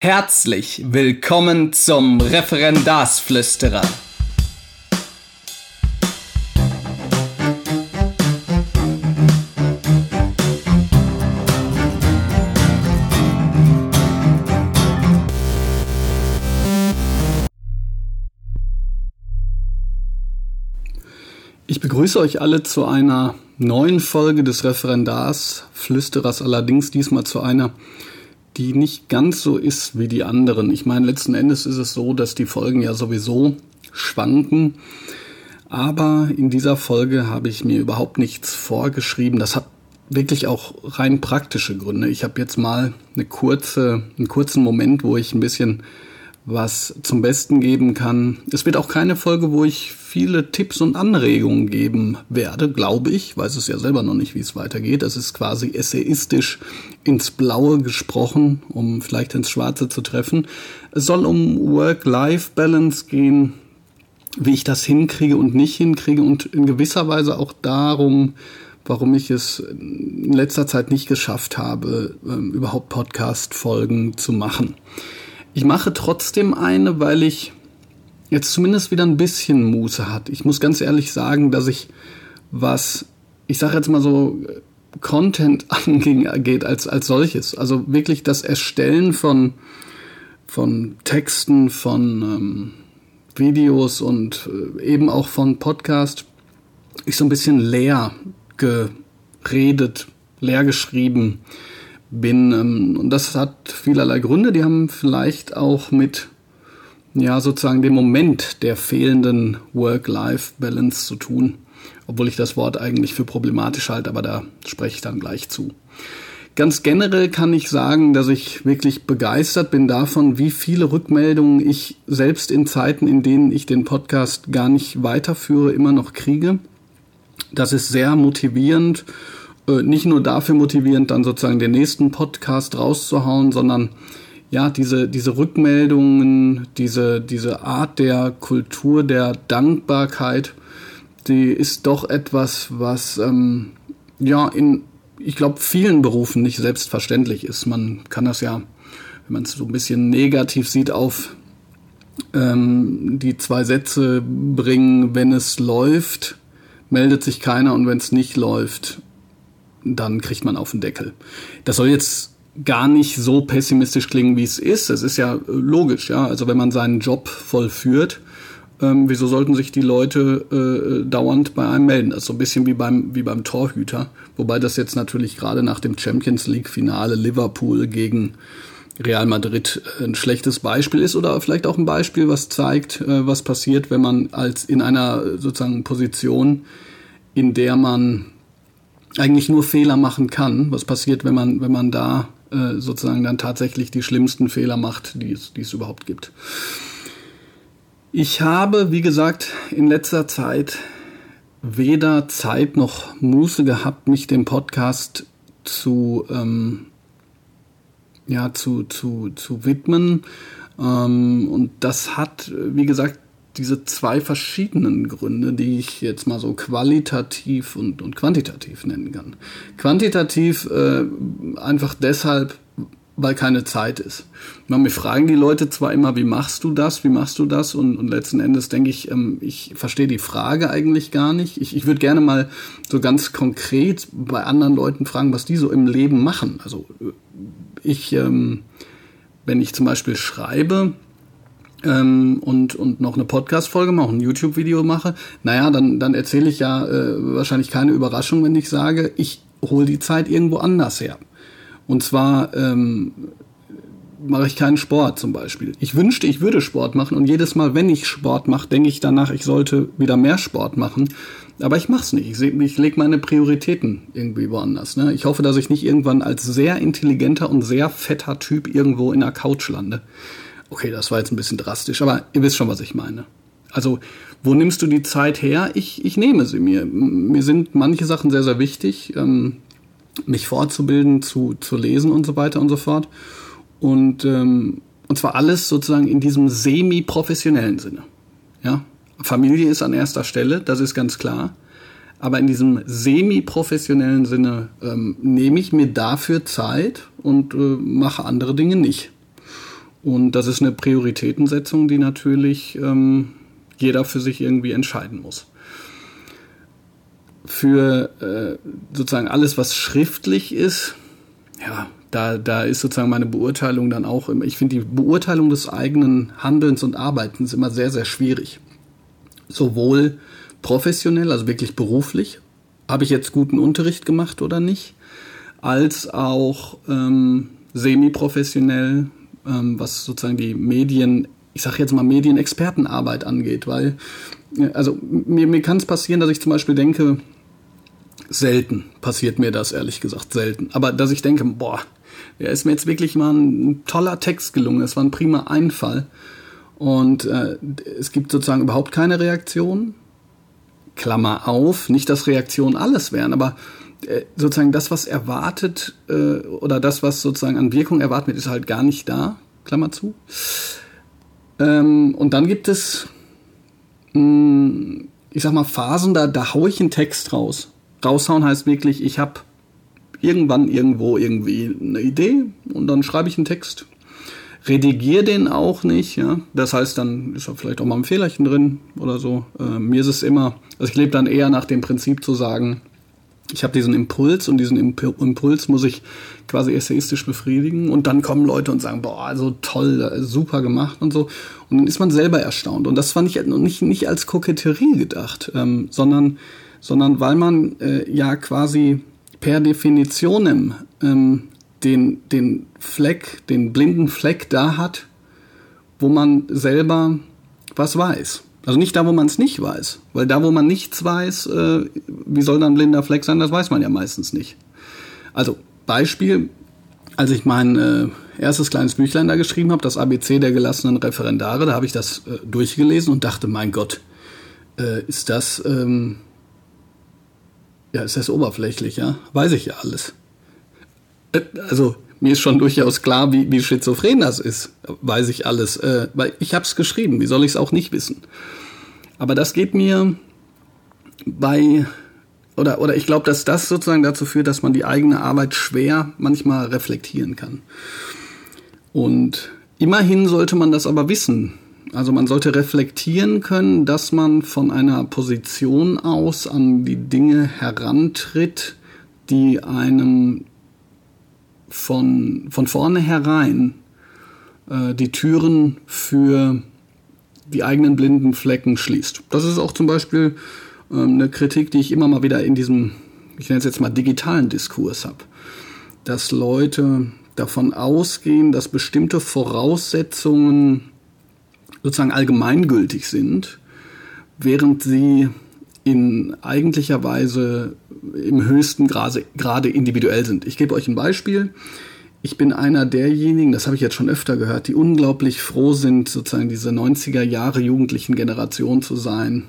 Herzlich willkommen zum Referendarsflüsterer. Ich begrüße euch alle zu einer neuen Folge des Referendars Flüsterers, allerdings diesmal zu einer die nicht ganz so ist wie die anderen. Ich meine, letzten Endes ist es so, dass die Folgen ja sowieso schwanken. Aber in dieser Folge habe ich mir überhaupt nichts vorgeschrieben. Das hat wirklich auch rein praktische Gründe. Ich habe jetzt mal eine kurze, einen kurzen Moment, wo ich ein bisschen was zum Besten geben kann. Es wird auch keine Folge, wo ich viele Tipps und Anregungen geben werde, glaube ich. Weiß es ja selber noch nicht, wie es weitergeht. Das ist quasi essayistisch ins Blaue gesprochen, um vielleicht ins Schwarze zu treffen. Es soll um Work-Life-Balance gehen, wie ich das hinkriege und nicht hinkriege und in gewisser Weise auch darum, warum ich es in letzter Zeit nicht geschafft habe, ähm, überhaupt Podcast-Folgen zu machen. Ich mache trotzdem eine, weil ich jetzt zumindest wieder ein bisschen Muße hat. Ich muss ganz ehrlich sagen, dass ich was, ich sage jetzt mal so, Content angeht als, als solches. Also wirklich das Erstellen von, von Texten, von ähm, Videos und äh, eben auch von Podcast, ich so ein bisschen leer geredet, leer geschrieben bin. Ähm, und das hat vielerlei Gründe. Die haben vielleicht auch mit ja, sozusagen dem Moment der fehlenden Work-Life-Balance zu tun. Obwohl ich das Wort eigentlich für problematisch halte, aber da spreche ich dann gleich zu. Ganz generell kann ich sagen, dass ich wirklich begeistert bin davon, wie viele Rückmeldungen ich selbst in Zeiten, in denen ich den Podcast gar nicht weiterführe, immer noch kriege. Das ist sehr motivierend nicht nur dafür motivierend, dann sozusagen den nächsten Podcast rauszuhauen, sondern ja, diese, diese Rückmeldungen, diese, diese Art der Kultur der Dankbarkeit, die ist doch etwas, was ähm, ja in, ich glaube, vielen Berufen nicht selbstverständlich ist. Man kann das ja, wenn man es so ein bisschen negativ sieht, auf ähm, die zwei Sätze bringen, wenn es läuft, meldet sich keiner und wenn es nicht läuft, dann kriegt man auf den Deckel. Das soll jetzt gar nicht so pessimistisch klingen, wie es ist. Es ist ja äh, logisch, ja. Also wenn man seinen Job vollführt, ähm, wieso sollten sich die Leute äh, dauernd bei einem melden? Das ist so ein bisschen wie beim, wie beim Torhüter. Wobei das jetzt natürlich gerade nach dem Champions League-Finale Liverpool gegen Real Madrid äh, ein schlechtes Beispiel ist oder vielleicht auch ein Beispiel, was zeigt, äh, was passiert, wenn man als in einer äh, sozusagen Position, in der man eigentlich nur Fehler machen kann. Was passiert, wenn man, wenn man da äh, sozusagen dann tatsächlich die schlimmsten Fehler macht, die es, die es überhaupt gibt. Ich habe, wie gesagt, in letzter Zeit weder Zeit noch Muße gehabt, mich dem Podcast zu, ähm, ja, zu, zu, zu widmen. Ähm, und das hat, wie gesagt, diese zwei verschiedenen Gründe, die ich jetzt mal so qualitativ und, und quantitativ nennen kann. Quantitativ äh, einfach deshalb, weil keine Zeit ist. Mir fragen die Leute zwar immer, wie machst du das, wie machst du das? Und, und letzten Endes denke ich, ähm, ich verstehe die Frage eigentlich gar nicht. Ich, ich würde gerne mal so ganz konkret bei anderen Leuten fragen, was die so im Leben machen. Also äh, ich, ähm, wenn ich zum Beispiel schreibe, ähm, und, und noch eine Podcast-Folge mache, ein YouTube-Video mache, naja, dann, dann erzähle ich ja äh, wahrscheinlich keine Überraschung, wenn ich sage, ich hole die Zeit irgendwo anders her. Und zwar ähm, mache ich keinen Sport zum Beispiel. Ich wünschte, ich würde Sport machen und jedes Mal, wenn ich Sport mache, denke ich danach, ich sollte wieder mehr Sport machen. Aber ich mache es nicht. Ich, ich lege meine Prioritäten irgendwie woanders. Ne? Ich hoffe, dass ich nicht irgendwann als sehr intelligenter und sehr fetter Typ irgendwo in der Couch lande. Okay, das war jetzt ein bisschen drastisch, aber ihr wisst schon, was ich meine. Also, wo nimmst du die Zeit her? Ich, ich nehme sie mir. Mir sind manche Sachen sehr, sehr wichtig, ähm, mich fortzubilden, zu, zu lesen und so weiter und so fort. Und, ähm, und zwar alles sozusagen in diesem semi-professionellen Sinne. Ja? Familie ist an erster Stelle, das ist ganz klar. Aber in diesem semi-professionellen Sinne ähm, nehme ich mir dafür Zeit und äh, mache andere Dinge nicht. Und das ist eine Prioritätensetzung, die natürlich ähm, jeder für sich irgendwie entscheiden muss. Für äh, sozusagen alles, was schriftlich ist, ja, da, da ist sozusagen meine Beurteilung dann auch immer, ich finde die Beurteilung des eigenen Handelns und Arbeitens immer sehr, sehr schwierig. Sowohl professionell, also wirklich beruflich, habe ich jetzt guten Unterricht gemacht oder nicht, als auch ähm, semi-professionell, ähm, was sozusagen die Medien, ich sage jetzt mal Medienexpertenarbeit angeht, weil, äh, also mir, mir kann es passieren, dass ich zum Beispiel denke, selten passiert mir das, ehrlich gesagt, selten. Aber dass ich denke, boah, der ist mir jetzt wirklich mal ein toller Text gelungen, es war ein prima Einfall. Und äh, es gibt sozusagen überhaupt keine Reaktion. Klammer auf, nicht, dass Reaktionen alles wären, aber sozusagen das, was erwartet äh, oder das, was sozusagen an Wirkung erwartet wird, ist halt gar nicht da. Klammer zu. Ähm, und dann gibt es, mh, hm, ich sag mal, Phasen, da, da haue ich einen Text raus. Raushauen heißt wirklich, ich habe irgendwann irgendwo irgendwie eine Idee und dann schreibe ich einen Text. Redigiere den auch nicht, ja. Das heißt, dann ist da vielleicht auch mal ein Fehlerchen drin oder so. Äh, mir ist es immer, also ich lebe dann eher nach dem Prinzip zu sagen, ich habe diesen Impuls und diesen Impuls muss ich quasi essayistisch befriedigen und dann kommen Leute und sagen, boah, also toll, super gemacht und so. Und dann ist man selber erstaunt. Und das war nicht, nicht, nicht als Koketterie gedacht, ähm, sondern, sondern weil man äh, ja quasi per Definition ähm, den, den Fleck, den blinden Fleck da hat, wo man selber was weiß. Also nicht da, wo man es nicht weiß. Weil da, wo man nichts weiß, äh, wie soll dann blinder Fleck sein, das weiß man ja meistens nicht. Also Beispiel, als ich mein äh, erstes kleines Büchlein da geschrieben habe, das ABC der gelassenen Referendare, da habe ich das äh, durchgelesen und dachte, mein Gott, äh, ist das ähm, ja, ist das oberflächlich, ja? Weiß ich ja alles. Äh, also, mir ist schon durchaus klar, wie, wie schizophren das ist. Weiß ich alles. Äh, weil ich habe es geschrieben. Wie soll ich es auch nicht wissen? Aber das geht mir bei oder oder ich glaube, dass das sozusagen dazu führt, dass man die eigene Arbeit schwer manchmal reflektieren kann. Und immerhin sollte man das aber wissen. Also man sollte reflektieren können, dass man von einer Position aus an die Dinge herantritt, die einem von, von vornherein äh, die Türen für die eigenen blinden Flecken schließt. Das ist auch zum Beispiel äh, eine Kritik, die ich immer mal wieder in diesem, ich nenne es jetzt mal digitalen Diskurs habe. Dass Leute davon ausgehen, dass bestimmte Voraussetzungen sozusagen allgemeingültig sind, während sie in eigentlicher Weise im höchsten Grade, Grade individuell sind. Ich gebe euch ein Beispiel. Ich bin einer derjenigen, das habe ich jetzt schon öfter gehört, die unglaublich froh sind, sozusagen diese 90er Jahre jugendlichen Generation zu sein.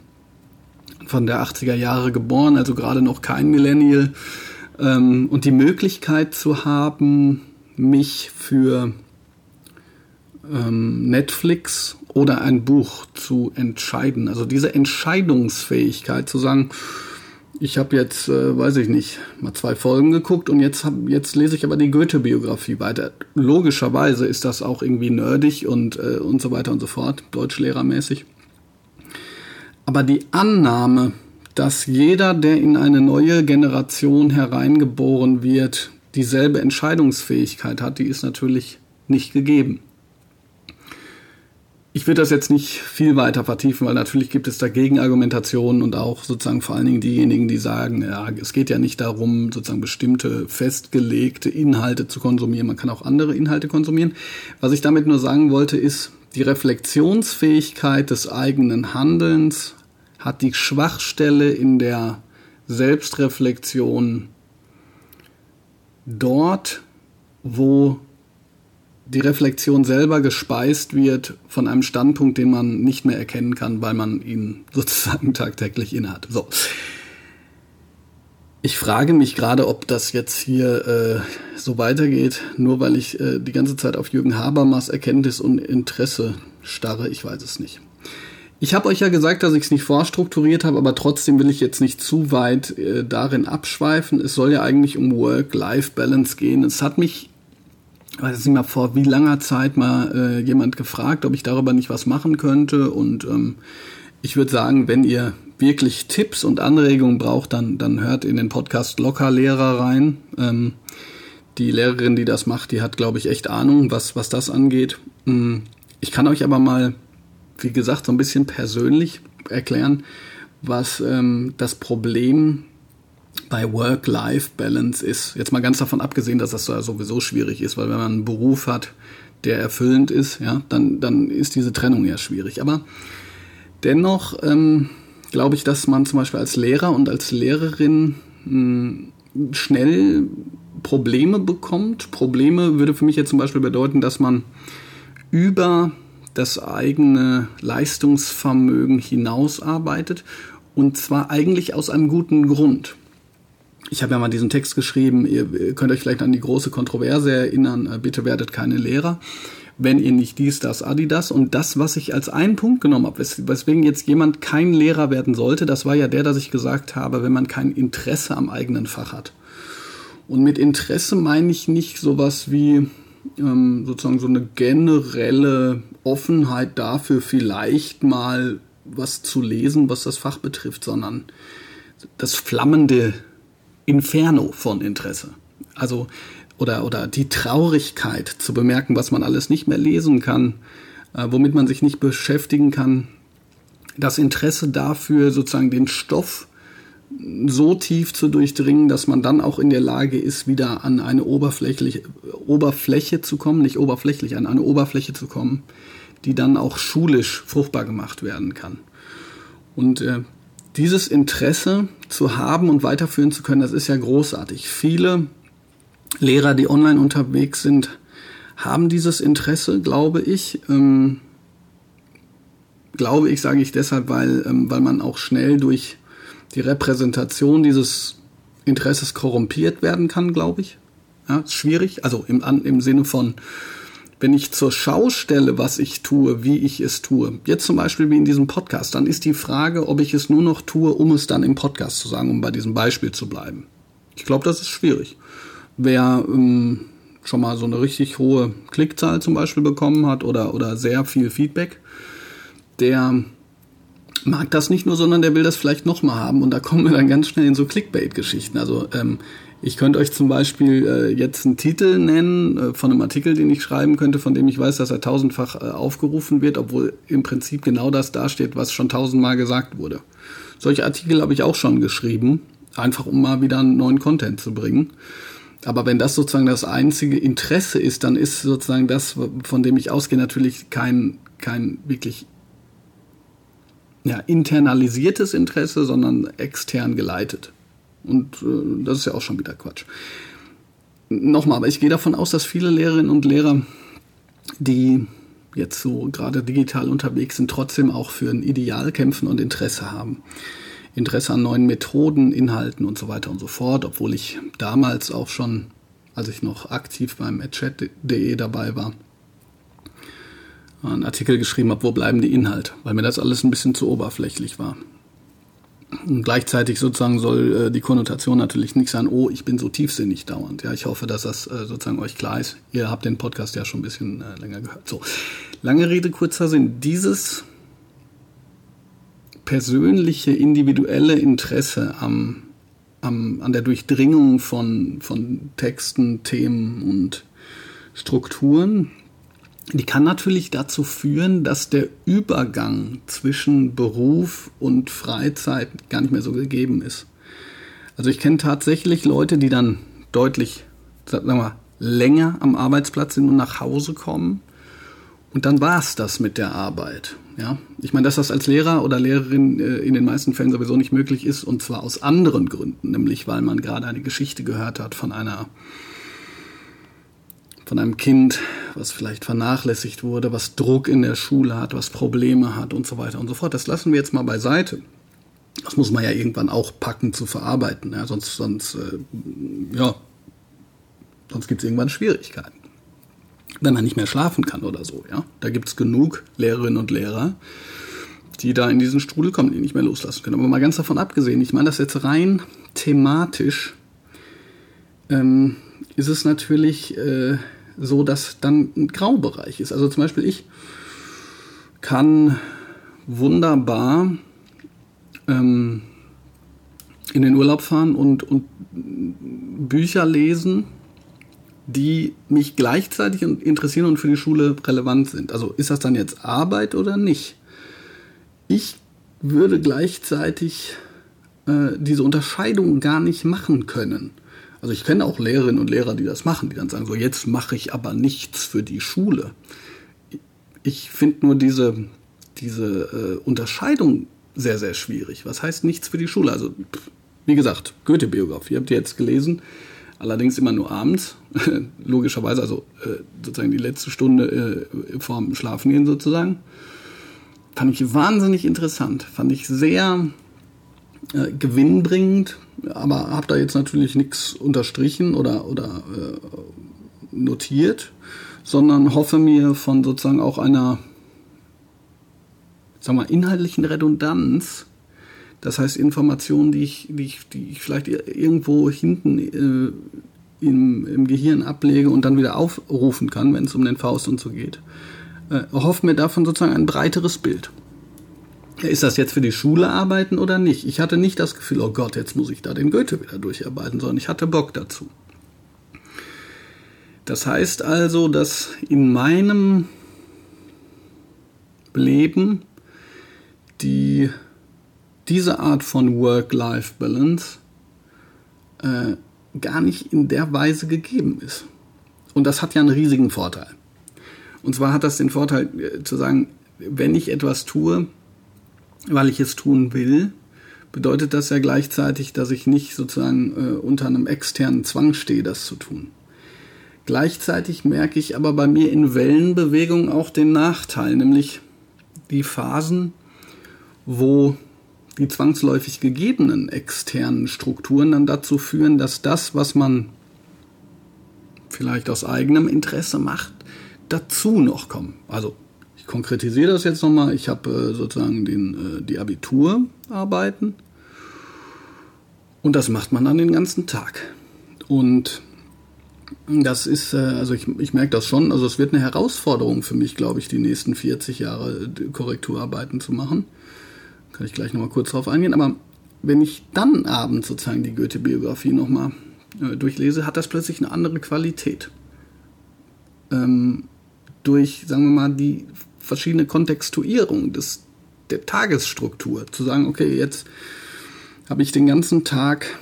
Von der 80er Jahre geboren, also gerade noch kein Millennial. Ähm, und die Möglichkeit zu haben, mich für ähm, Netflix oder ein Buch zu entscheiden. Also diese Entscheidungsfähigkeit zu sagen, ich habe jetzt, äh, weiß ich nicht, mal zwei Folgen geguckt und jetzt, hab, jetzt lese ich aber die Goethe-Biografie weiter. Logischerweise ist das auch irgendwie nerdig und, äh, und so weiter und so fort, deutschlehrermäßig. Aber die Annahme, dass jeder, der in eine neue Generation hereingeboren wird, dieselbe Entscheidungsfähigkeit hat, die ist natürlich nicht gegeben. Ich würde das jetzt nicht viel weiter vertiefen, weil natürlich gibt es dagegen Argumentationen und auch sozusagen vor allen Dingen diejenigen, die sagen, ja, es geht ja nicht darum, sozusagen bestimmte festgelegte Inhalte zu konsumieren. Man kann auch andere Inhalte konsumieren. Was ich damit nur sagen wollte, ist, die Reflexionsfähigkeit des eigenen Handelns hat die Schwachstelle in der Selbstreflexion dort, wo die Reflexion selber gespeist wird von einem Standpunkt, den man nicht mehr erkennen kann, weil man ihn sozusagen tagtäglich innehat. So. Ich frage mich gerade, ob das jetzt hier äh, so weitergeht, nur weil ich äh, die ganze Zeit auf Jürgen Habermas Erkenntnis und Interesse starre. Ich weiß es nicht. Ich habe euch ja gesagt, dass ich es nicht vorstrukturiert habe, aber trotzdem will ich jetzt nicht zu weit äh, darin abschweifen. Es soll ja eigentlich um Work-Life-Balance gehen. Es hat mich weil es mir vor wie langer Zeit mal äh, jemand gefragt, ob ich darüber nicht was machen könnte. Und ähm, ich würde sagen, wenn ihr wirklich Tipps und Anregungen braucht, dann, dann hört in den Podcast Locker Lehrer rein. Ähm, die Lehrerin, die das macht, die hat, glaube ich, echt Ahnung, was, was das angeht. Mm, ich kann euch aber mal, wie gesagt, so ein bisschen persönlich erklären, was ähm, das Problem bei Work-Life-Balance ist. Jetzt mal ganz davon abgesehen, dass das sowieso schwierig ist, weil wenn man einen Beruf hat, der erfüllend ist, ja, dann, dann ist diese Trennung ja schwierig. Aber dennoch ähm, glaube ich, dass man zum Beispiel als Lehrer und als Lehrerin mh, hm, schnell Probleme bekommt. Probleme würde für mich jetzt zum Beispiel bedeuten, dass man über das eigene Leistungsvermögen hinausarbeitet und zwar eigentlich aus einem guten Grund ich habe ja mal diesen Text geschrieben, ihr könnt euch vielleicht an die große Kontroverse erinnern, äh, bitte werdet keine Lehrer, wenn ihr nicht dies, das, Adidas. Und das, was ich als einen Punkt genommen habe, weswegen jetzt jemand kein Lehrer werden sollte, das war ja der, dass ich gesagt habe, wenn man kein Interesse am eigenen Fach hat. Und mit Interesse meine ich nicht sowas wie ähm, sozusagen so eine generelle Offenheit dafür, vielleicht mal was zu lesen, was das Fach betrifft, sondern das flammende Inferno von Interesse. Also, oder, oder die Traurigkeit zu bemerken, was man alles nicht mehr lesen kann, äh, womit man sich nicht beschäftigen kann. Das Interesse dafür, sozusagen den Stoff so tief zu durchdringen, dass man dann auch in der Lage ist, wieder an eine oberflächliche Oberfläche zu kommen, nicht oberflächlich, an eine Oberfläche zu kommen, die dann auch schulisch fruchtbar gemacht werden kann. Und äh, dieses Interesse zu haben und weiterführen zu können, das ist ja großartig. Viele Lehrer, die online unterwegs sind, haben dieses Interesse, glaube ich. Ähm, glaube ich, sage ich deshalb, weil, ähm, weil man auch schnell durch die Repräsentation dieses Interesses korrumpiert werden kann, glaube ich. Ja, ist schwierig, also im, im Sinne von, wenn ich zur Schau stelle, was ich tue, wie ich es tue, jetzt zum Beispiel wie in diesem Podcast, dann ist die Frage, ob ich es nur noch tue, um es dann im Podcast zu sagen, um bei diesem Beispiel zu bleiben. Ich glaube, das ist schwierig. Wer ähm, schon mal so eine richtig hohe Klickzahl zum Beispiel bekommen hat oder, oder sehr viel Feedback, der mag das nicht nur, sondern der will das vielleicht nochmal haben und da kommen wir dann ganz schnell in so Clickbait-Geschichten. Also ähm, ich könnte euch zum Beispiel äh, jetzt einen Titel nennen äh, von einem Artikel, den ich schreiben könnte, von dem ich weiß, dass er tausendfach äh, aufgerufen wird, obwohl im Prinzip genau das dasteht, was schon tausendmal gesagt wurde. Solche Artikel habe ich auch schon geschrieben, einfach um mal wieder einen neuen Content zu bringen. Aber wenn das sozusagen das einzige Interesse ist, dann ist sozusagen das, von dem ich ausgehe, natürlich kein, kein wirklich ja, internalisiertes Interesse, sondern extern geleitet. Und äh, das ist ja auch schon wieder Quatsch. Nochmal, aber ich gehe davon aus, dass viele Lehrerinnen und Lehrer, die jetzt so gerade digital unterwegs sind, trotzdem auch für ein Ideal kämpfen und Interesse haben. Interesse an neuen Methoden, Inhalten und so weiter und so fort, obwohl ich damals auch schon, als ich noch aktiv beim chat.de dabei war, einen Artikel geschrieben habe, wo bleiben die Inhalte, weil mir das alles ein bisschen zu oberflächlich war. Und gleichzeitig sozusagen soll äh, die Konnotation natürlich nicht sein, oh, ich bin so tiefsinnig dauernd. Ja, ich hoffe, dass das äh, sozusagen euch klar ist. Ihr habt den Podcast ja schon ein bisschen äh, länger gehört. So, lange Rede, kurzer Sinn. Dieses persönliche, individuelle Interesse am, am, an der Durchdringung von, von Texten, Themen und Strukturen, die kann natürlich dazu führen, dass der Übergang zwischen Beruf und Freizeit gar nicht mehr so gegeben ist. Also ich kenne tatsächlich Leute, die dann deutlich, sagen wir mal, länger am Arbeitsplatz sind und nach Hause kommen. Und dann war es das mit der Arbeit. Ja, ich meine, dass das als Lehrer oder Lehrerin äh, in den meisten Fällen sowieso nicht möglich ist, und zwar aus anderen Gründen, nämlich weil man gerade eine Geschichte gehört hat von einer von einem Kind, was vielleicht vernachlässigt wurde, was Druck in der Schule hat, was Probleme hat und so weiter und so fort. Das lassen wir jetzt mal beiseite. Das muss man ja irgendwann auch packen zu verarbeiten. Ja, sonst, sonst, äh, ja, sonst gibt es irgendwann Schwierigkeiten. Wenn man nicht mehr schlafen kann oder so, ja. Da gibt es genug Lehrerinnen und Lehrer, die da in diesen Strudel kommen, die nicht mehr loslassen können. Aber mal ganz davon abgesehen, ich meine das jetzt rein thematisch, ähm, ist es natürlich äh, so, dass dann ein Graubereich ist. Also zum Beispiel ich kann wunderbar ähm, in den Urlaub fahren und, und Bücher lesen, die mich gleichzeitig interessieren und für die Schule relevant sind. Also ist das dann jetzt Arbeit oder nicht? Ich würde gleichzeitig äh, diese Unterscheidung gar nicht machen können. Also ich kenne auch Lehrerinnen und Lehrer, die das machen, die dann sagen, so jetzt mache ich aber nichts für die Schule. Ich finde nur diese, diese äh, Unterscheidung sehr, sehr schwierig. Was heißt nichts für die Schule? Also, wie gesagt, Goethe-Biografie habt ihr jetzt gelesen, allerdings immer nur abends, logischerweise, also äh, sozusagen die letzte Stunde äh, vorm Schlafengehen sozusagen. Fand ich wahnsinnig interessant, fand ich sehr äh, gewinnbringend, aber habe da jetzt natürlich nichts unterstrichen oder, oder äh, notiert, sondern hoffe mir von sozusagen auch einer sagen wir, inhaltlichen Redundanz, das heißt Informationen, die ich, die ich, die ich vielleicht irgendwo hinten äh, im, im Gehirn ablege und dann wieder aufrufen kann, wenn es um den Faust und so geht, äh, hoffe mir davon sozusagen ein breiteres Bild. Ist das jetzt für die Schule arbeiten oder nicht? Ich hatte nicht das Gefühl, oh Gott, jetzt muss ich da den Goethe wieder durcharbeiten, sondern ich hatte Bock dazu. Das heißt also, dass in meinem Leben die diese Art von Work-Life-Balance äh, gar nicht in der Weise gegeben ist. Und das hat ja einen riesigen Vorteil. Und zwar hat das den Vorteil äh, zu sagen, wenn ich etwas tue, weil ich es tun will, bedeutet das ja gleichzeitig, dass ich nicht sozusagen äh, unter einem externen Zwang stehe, das zu tun. Gleichzeitig merke ich aber bei mir in Wellenbewegung auch den Nachteil, nämlich die Phasen, wo die zwangsläufig gegebenen externen Strukturen dann dazu führen, dass das, was man vielleicht aus eigenem Interesse macht, dazu noch kommt. Also konkretisiere das jetzt nochmal. Ich habe äh, sozusagen den, äh, die Abiturarbeiten und das macht man dann den ganzen Tag. Und das ist, äh, also ich, ich merke das schon, also es wird eine Herausforderung für mich, glaube ich, die nächsten 40 Jahre Korrekturarbeiten zu machen kann ich gleich nochmal kurz drauf eingehen. Aber wenn ich dann abends sozusagen die Goethe-Biografie nochmal äh, durchlese, hat das plötzlich eine andere Qualität. Ähm, durch, sagen wir mal, die verschiedene Kontextuierung des, der Tagesstruktur. Zu sagen, okay, jetzt habe ich den ganzen Tag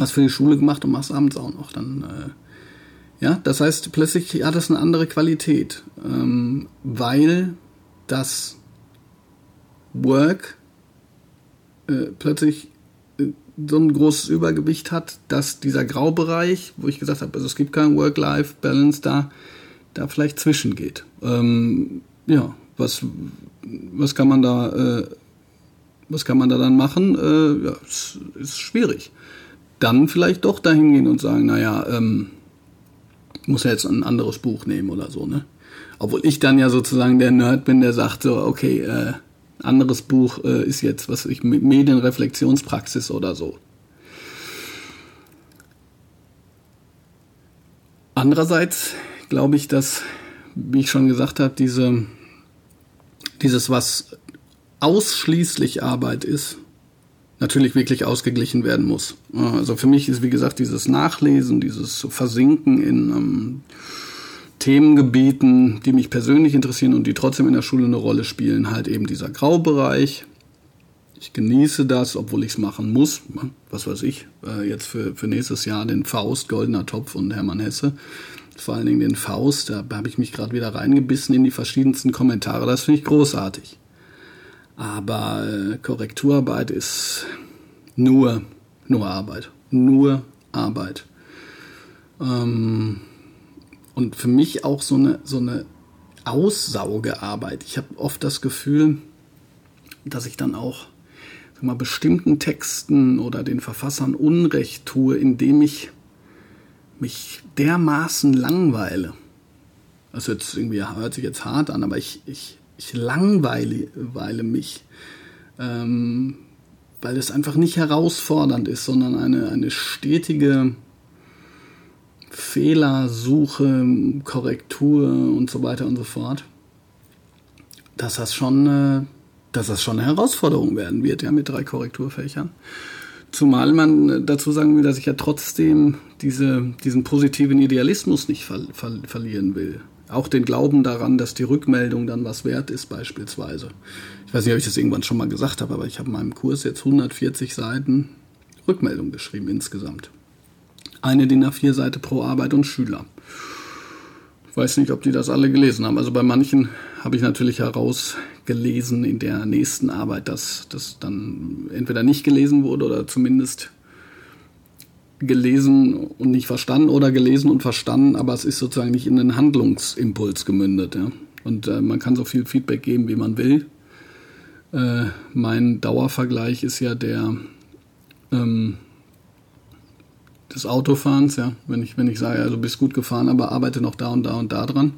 was für die Schule gemacht und mach's abends auch noch. Dann, äh, ja, das heißt, plötzlich hat das eine andere Qualität, ähm, weil das Work äh, plötzlich äh, so ein großes Übergewicht hat, dass dieser Graubereich, wo ich gesagt habe, also es gibt kein Work-Life-Balance da, da vielleicht zwischengeht. Ähm, ja, was, was kann man da, äh, was kann man da dann machen? Äh, ja, es ist schwierig. Dann vielleicht doch dahin gehen und sagen, naja, ähm, muss ja jetzt ein anderes Buch nehmen oder so, ne? Obwohl ich dann ja sozusagen der Nerd bin, der sagt so, okay, äh, anderes Buch äh, ist jetzt, was ich, Medienreflexionspraxis oder so. Andererseits glaube ich, dass, wie ich schon gesagt habe, diese, dieses, was ausschließlich Arbeit ist, natürlich wirklich ausgeglichen werden muss. Also für mich ist, wie gesagt, dieses Nachlesen, dieses Versinken in ähm, Themengebieten, die mich persönlich interessieren und die trotzdem in der Schule eine Rolle spielen, halt eben dieser Graubereich. Ich genieße das, obwohl ich es machen muss. Was weiß ich, äh, jetzt für, für nächstes Jahr den Faust, Goldener Topf und Hermann Hesse. Vor allen Dingen den Faust, da habe ich mich gerade wieder reingebissen in die verschiedensten Kommentare. Das finde ich großartig. Aber äh, Korrekturarbeit ist nur, nur Arbeit. Nur Arbeit. Ähm, und für mich auch so eine, so eine Aussaugearbeit. Ich habe oft das Gefühl, dass ich dann auch sag mal, bestimmten Texten oder den Verfassern Unrecht tue, indem ich mich dermaßen langweile. Das hört, irgendwie, hört sich jetzt hart an, aber ich, ich, ich langweile mich, ähm, weil es einfach nicht herausfordernd ist, sondern eine, eine stetige Fehlersuche, Korrektur und so weiter und so fort, dass das schon, äh, dass das schon eine Herausforderung werden wird, ja, mit drei Korrekturfächern. Zumal man dazu sagen will, dass ich ja trotzdem diese, diesen positiven Idealismus nicht ver ver verlieren will. Auch den Glauben daran, dass die Rückmeldung dann was wert ist, beispielsweise. Ich weiß nicht, ob ich das irgendwann schon mal gesagt habe, aber ich habe in meinem Kurs jetzt 140 Seiten Rückmeldung geschrieben insgesamt. Eine DIN A4-Seite pro Arbeit und Schüler. Ich weiß nicht, ob die das alle gelesen haben. Also bei manchen habe ich natürlich herausgelesen in der nächsten Arbeit, dass das dann entweder nicht gelesen wurde oder zumindest gelesen und nicht verstanden oder gelesen und verstanden, aber es ist sozusagen nicht in einen Handlungsimpuls gemündet. Ja. Und äh, man kann so viel Feedback geben, wie man will. Äh, mein Dauervergleich ist ja der ähm, des Autofahrens, ja. Wenn ich, wenn ich sage, du bist gut gefahren, aber arbeite noch da und da und da dran,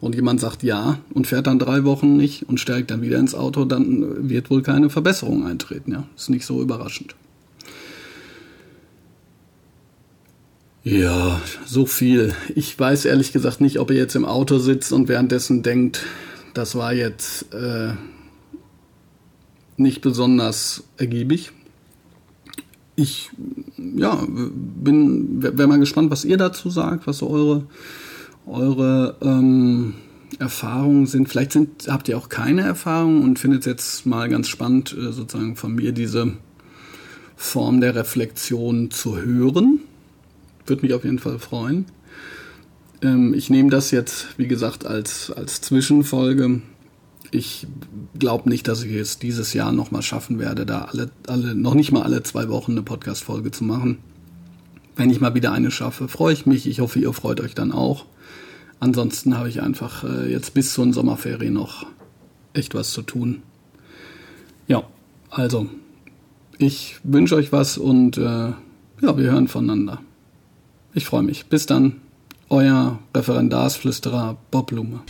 und jemand sagt ja und fährt dann drei Wochen nicht und steigt dann wieder ins Auto, dann wird wohl keine Verbesserung eintreten. Ja, ist nicht so überraschend. Ja, so viel. Ich weiß ehrlich gesagt nicht, ob ihr jetzt im Auto sitzt und währenddessen denkt, das war jetzt äh, nicht besonders ergiebig. Ich ja, bin, wäre mal gespannt, was ihr dazu sagt, was so eure eure ähm, Erfahrungen sind. Vielleicht sind, habt ihr auch keine Erfahrungen und findet es jetzt mal ganz spannend, äh, sozusagen von mir diese Form der Reflexion zu hören. Würde mich auf jeden Fall freuen. Ähm, ich nehme das jetzt, wie gesagt, als, als Zwischenfolge. Ich glaube nicht, dass ich es dieses Jahr nochmal schaffen werde, da alle, alle, noch nicht mal alle zwei Wochen eine Podcast-Folge zu machen. Wenn ich mal wieder eine schaffe, freue ich mich. Ich hoffe, ihr freut euch dann auch. Ansonsten habe ich einfach äh, jetzt bis zu den Sommerferien noch echt was zu tun. Ja, also ich wünsche euch was und äh, ja, wir hören voneinander. Ich freue mich. Bis dann, euer Referendarsflüsterer Bob Blume.